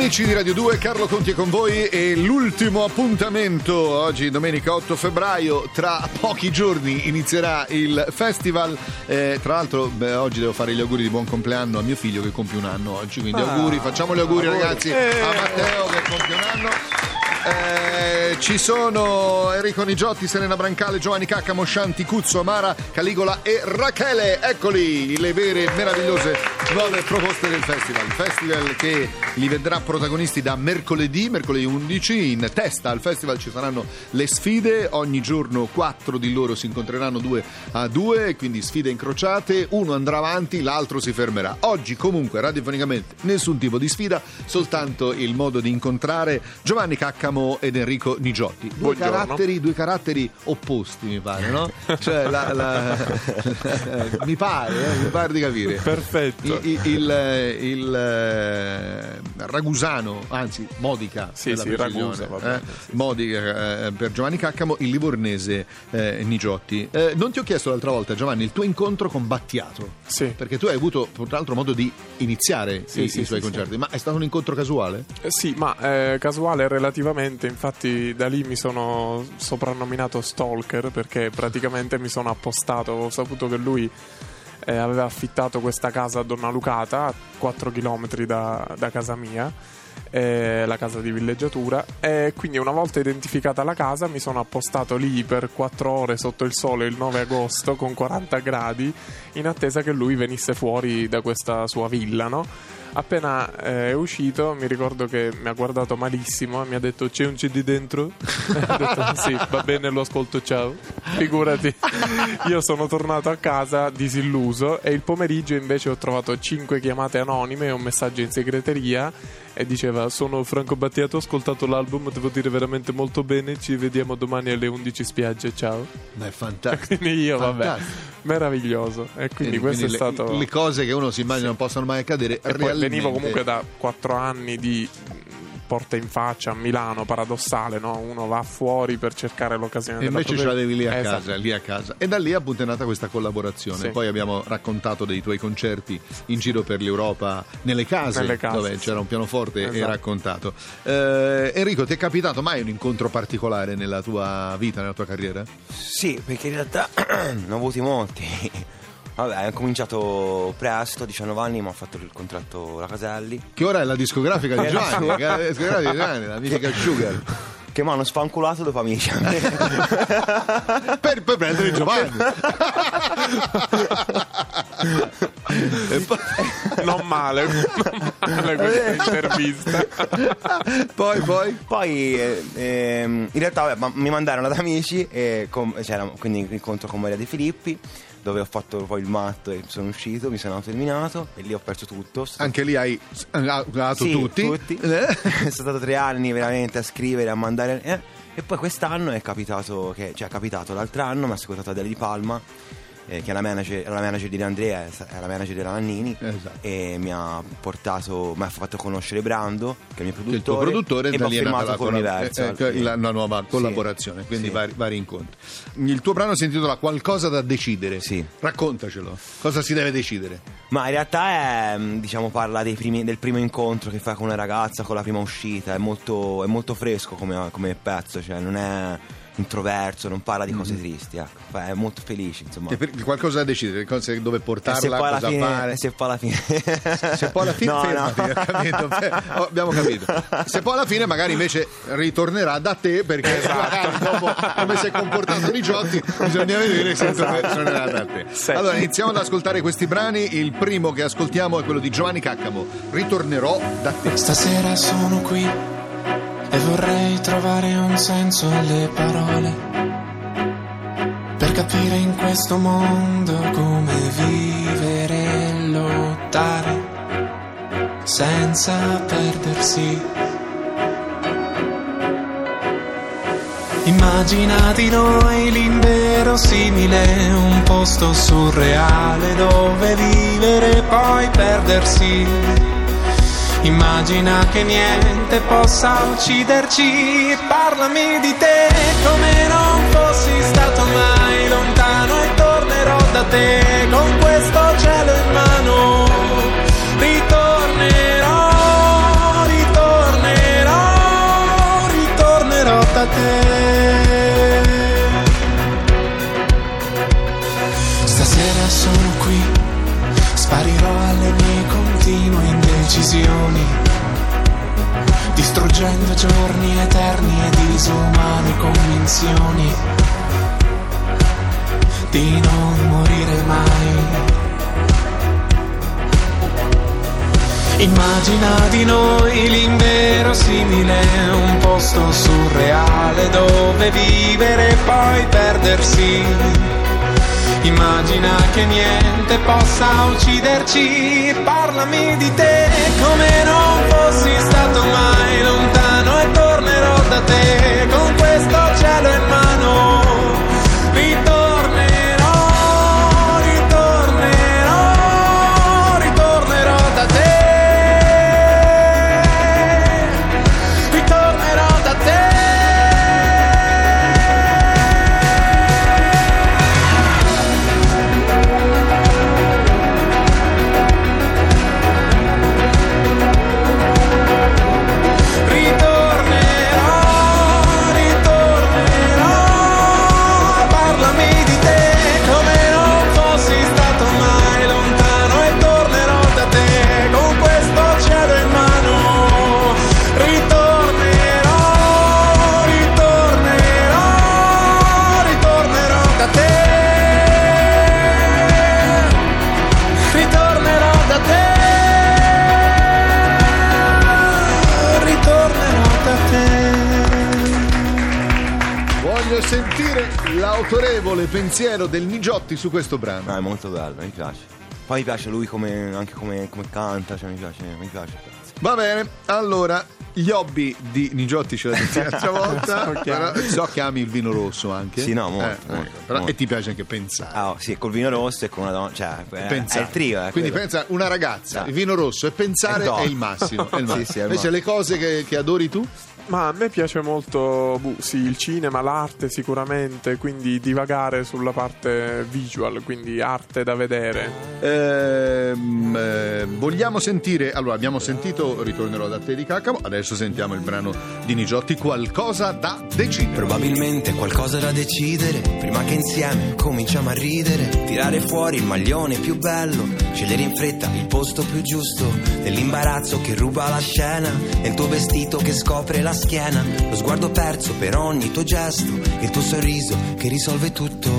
amici di Radio 2, Carlo Conti è con voi e l'ultimo appuntamento oggi domenica 8 febbraio, tra pochi giorni inizierà il festival, eh, tra l'altro beh, oggi devo fare gli auguri di buon compleanno a mio figlio che compie un anno oggi, quindi Ah, auguri, facciamo gli auguri auguri. ragazzi Eh. a Matteo che compie un anno. Eh, ci sono Enrico Nigiotti, Serena Brancale, Giovanni Cacca, Moscianti, Cuzzo, Amara, Caligola e Rachele. Eccoli le vere meravigliose nuove proposte del festival. Festival che li vedrà protagonisti da mercoledì, mercoledì 11. In testa al festival ci saranno le sfide. Ogni giorno quattro di loro si incontreranno due a due, quindi sfide incrociate. Uno andrà avanti, l'altro si fermerà. Oggi comunque radiofonicamente nessun tipo di sfida, soltanto il modo di incontrare Giovanni Caccamo ed Enrico Nigiotti. Due caratteri, due caratteri opposti, mi pare, no? Cioè, la- la- mi pare, eh, mi pare di capire. Perfetto. Il, il- il, eh, Ragusano, anzi Modica, Sì, sì, Ragusa, eh, Modica eh, per Giovanni Caccamo, il livornese eh, Nigiotti. Eh, non ti ho chiesto l'altra volta, Giovanni, il tuo incontro con Battiato. Sì. Perché tu hai avuto, tra l'altro, modo di iniziare Sì, i, sì, i suoi concerti, ma è stato un incontro casuale? Eh, sì, ma eh, casuale relativamente, infatti da lì mi sono soprannominato Stalker perché praticamente mi sono appostato, ho saputo che lui eh, aveva affittato questa casa a Donna Lucata a 4 km da, da casa mia, eh, la casa di villeggiatura e quindi una volta identificata la casa mi sono appostato lì per 4 ore sotto il sole il 9 agosto con 40 gradi in attesa che lui venisse fuori da questa sua villa, no? Appena eh, è uscito, mi ricordo che mi ha guardato malissimo e mi ha detto: C'è un CD dentro? ho detto: Sì, va bene, lo ascolto, ciao. Figurati, io sono tornato a casa disilluso e il pomeriggio invece ho trovato 5 chiamate anonime e un messaggio in segreteria e diceva: Sono Franco Battiato, ho ascoltato l'album, devo dire veramente molto bene. Ci vediamo domani alle 11 spiagge, ciao. Ma è fantastico. Quindi io, vabbè, Fantastico. meraviglioso. E quindi, Quindi questo è le, stato. le cose che uno si immagina non possono mai accadere. E realmente- venivo comunque da quattro anni di mh, porta in faccia a Milano, paradossale, no? Uno va fuori per cercare l'occasione E invece ce propria- l'avevi lì a Esatto. casa, lì a casa. E da lì appunto è nata questa collaborazione. Sì. Poi abbiamo raccontato dei tuoi concerti in giro per l'Europa, nelle case, Nelle case, dove sì. c'era un pianoforte e Esatto. raccontato. Eh, Enrico, ti è capitato mai un incontro particolare nella tua vita, nella tua carriera? Sì, perché in realtà ne ho avuti molti. Vabbè, ho cominciato presto, 19 anni, ma ho fatto il contratto la Caselli. Che ora è la discografica di Giovanni, la discografica di Giovanni, la mitica Sugar. Che mi hanno spanculato dopo amici. per poi prendere Giovanni. E poi- Non male, male questa intervista. poi, poi. Poi eh, ehm, in realtà vabbè, ma- mi mandarono ad amici, e com- c'era quindi incontro con Maria De Filippi, dove ho fatto poi il matto e sono uscito, mi sono terminato e lì ho perso tutto. Sono Anche lì hai ha dato Sì, tutti. tutti. Eh? Sono stato tre anni veramente a scrivere, a mandare. eh. E poi quest'anno è capitato che, cioè è capitato l'altro anno, mi ha ascoltato Adele di Palma, eh, che è la manager, la manager di De Andrea, è la manager della Nannini. Esatto. E mi ha portato, mi ha fatto conoscere Brando, che è il mio è il tuo produttore. produttore e mi ha firmato la, con Universal. eh, eh, la, una nuova Sì. collaborazione, quindi Sì. vari, vari incontri. Il tuo brano si intitola Qualcosa da decidere. Sì. Raccontacelo. Cosa si deve decidere? Ma in realtà è, mm, diciamo, parla primi- del primo incontro che fai con una ragazza, con la prima uscita, è molto, è molto fresco come, come pezzo, cioè non è introverso, non parla di cose tristi, ecco. È molto felice, insomma. Per- qualcosa da decidere, cose dove portarla, se poi alla cosa fine, fare. se poi alla fine, Se poi alla fine No, fermati, no. ho capito? Oh, abbiamo capito. Se poi alla fine magari invece ritornerà da te perché Esatto. magari dopo come si è comportato Nigiotti bisogna vedere se tornerà da te. Sì. Allora iniziamo ad ascoltare questi brani. Il primo che ascoltiamo è quello di Giovanni Caccamo. Ritornerò da te. Stasera sono qui e vorrei trovare un senso alle parole per capire in questo mondo come vivere e lottare senza perdersi. Immagina di noi l'inverosimile, un posto surreale dove vivere e poi perdersi. Immagina che niente possa ucciderci, parlami di te come non fossi stato mai lontano e tornerò da te con questo cielo in mano. Ritornerò, ritornerò, ritornerò da te. Illusioni, distruggendo giorni eterni e disumane convinzioni di non morire mai. Immagina di noi l'inverosimile, un posto surreale dove vivere e poi perdersi. Immagina che niente possa ucciderci, parlami di te come non fossi stato mai lontano e tornerò da te con questo sentire l'autorevole pensiero del Nigiotti su questo brano. No, è molto bello, mi piace. Poi mi piace lui come, anche come, come canta, cioè mi piace, mi piace. Va bene, allora, gli hobby di Nigiotti ce l'ha detto l'altra volta. So che ami. So che ami il vino rosso anche. Sì, no, molto, Eh, molto, ecco, però- molto. E ti piace anche pensare. Ah, oh, sì, col vino rosso e con una donna, cioè, è, è Pensare. il trio, eh, Quindi pensa, una ragazza, Sì. il vino rosso e pensare no. è il massimo. È il Sì, massimo. sì, è il Invece massimo. le cose che, che adori tu? Ma a me piace molto boh, sì, il cinema, l'arte sicuramente, quindi divagare sulla parte visual, quindi arte da vedere. Ehm, eh, vogliamo sentire, allora abbiamo sentito Ritornerò da te di Caccamo, adesso sentiamo il brano di Nigiotti, Qualcosa da decidere. Probabilmente qualcosa da decidere Prima che insieme cominciamo a ridere Tirare fuori il maglione più bello Scegliere in fretta il posto più giusto Dell'imbarazzo che ruba la scena E il tuo vestito che scopre la schiena Lo sguardo perso per ogni tuo gesto Il tuo sorriso che risolve tutto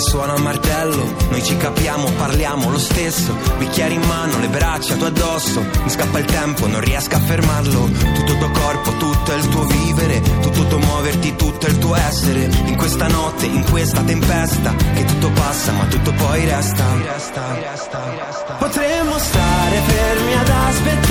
suona a martello, noi ci capiamo, parliamo lo stesso. Bicchieri in mano, le braccia tu addosso. Mi scappa il tempo, non riesco a fermarlo. Tutto il tuo corpo, tutto il tuo vivere, tutto il tuo muoverti, tutto il tuo essere. In questa notte, in questa tempesta, che tutto passa, ma tutto poi resta. Potremmo stare fermi ad aspettare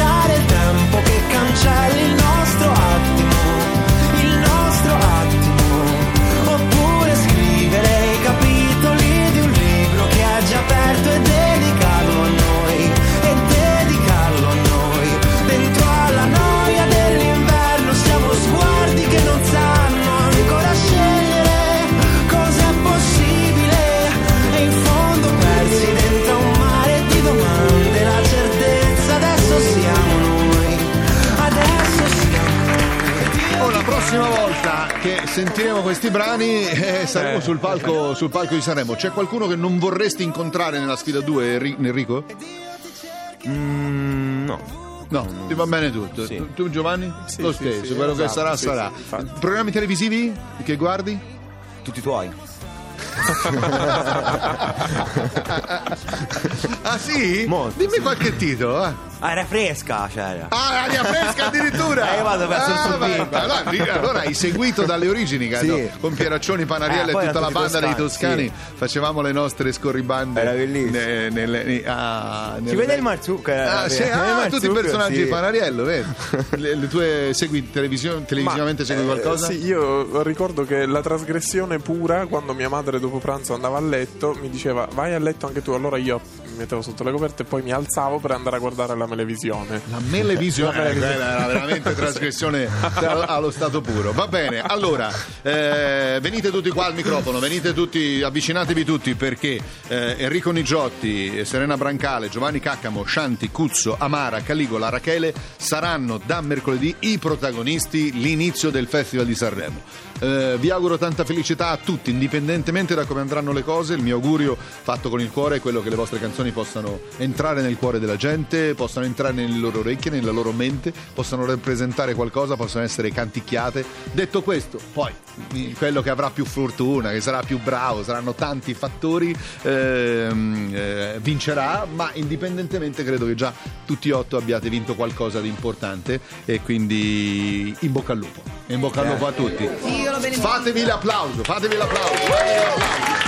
questi brani eh, saremo Eh. sul, palco, sul palco di Sanremo. C'è qualcuno che non vorresti incontrare nella sfida 2, Enri- Enrico? Mm, no. No, ti va bene tutto. Sì. Tu, tu, Giovanni? Sì, Lo stesso, sì, quello che esatto, sarà sì, sarà. sì, infatti. Programmi televisivi che guardi? Tutti tuoi. Ah sì? Molto, Dimmi sì. qualche titolo, eh. Ah, era fresca, c'era. Ah, aria fresca addirittura! Eh, io vado verso il Ah, Subico. ma- allora, allora hai seguito dalle origini, credo, Sì. con Pieraccioni, Panariello Eh, e tutta la banda dei toscani, toscani. Facevamo le nostre scorribande. Era bellissimo. ne- nelle- ne- ah, Ci nelle- vede il marzucco. Ah, sì, il ah, marzucco, tutti i personaggi sì. di Panariello, vedi? Le, le tue segui televisio- televisivamente Ma, segui eh, qualcosa? sì, io ricordo che la trasgressione pura, quando mia madre dopo pranzo andava a letto, mi diceva vai a letto anche tu. Allora io mettevo sotto le coperte e poi mi alzavo per andare a guardare la televisione. La melevisione, La melevisione. eh, era veramente trasgressione allo, stato puro. Va bene, allora eh, venite tutti qua al microfono, venite tutti, avvicinatevi tutti perché eh, Enrico Nigiotti, Serena Brancale, Giovanni Caccamo, Scianti, Cuzzo, Amara, Caligola, Rachele saranno da mercoledì i protagonisti, l'inizio del Festival di Sanremo. Eh, vi auguro tanta felicità a tutti, indipendentemente da come andranno le cose. Il mio augurio fatto con il cuore è quello che le vostre canzoni possano entrare nel cuore della gente, possano entrare nelle loro orecchie, nella loro mente, possano rappresentare qualcosa, possano essere canticchiate. Detto questo, poi quello che avrà più fortuna, che sarà più bravo, saranno tanti fattori, ehm, eh, vincerà, ma indipendentemente credo che già tutti e otto abbiate vinto qualcosa di importante e quindi in bocca al lupo. In bocca al lupo a tutti. Fatevi l'applauso, fatevi l'applauso, fatevi l'applauso.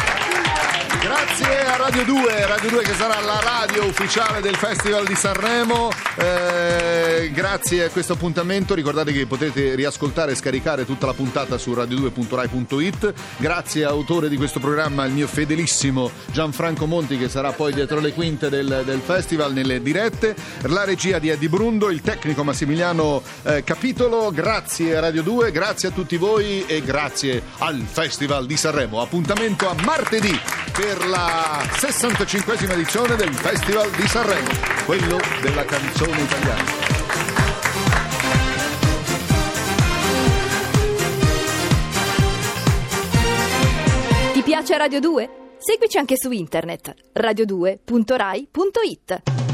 Grazie a Radio 2, Radio 2 che sarà la radio ufficiale del Festival di Sanremo. Eh, grazie a questo appuntamento. Ricordate che potete riascoltare e scaricare tutta la puntata su radio2.rai.it. Grazie autore di questo programma, il mio fedelissimo Gianfranco Monti, che sarà poi dietro le quinte del, del festival nelle dirette. La regia di Eddie Brundo, il tecnico Massimiliano eh, Capitolo. Grazie a Radio 2, grazie a tutti voi e grazie al Festival di Sanremo. Appuntamento a martedì per la 65esima edizione del Festival di Sanremo, quello della canzone italiana. Ti piace Radio 2? Seguici anche su internet radio2.rai.it.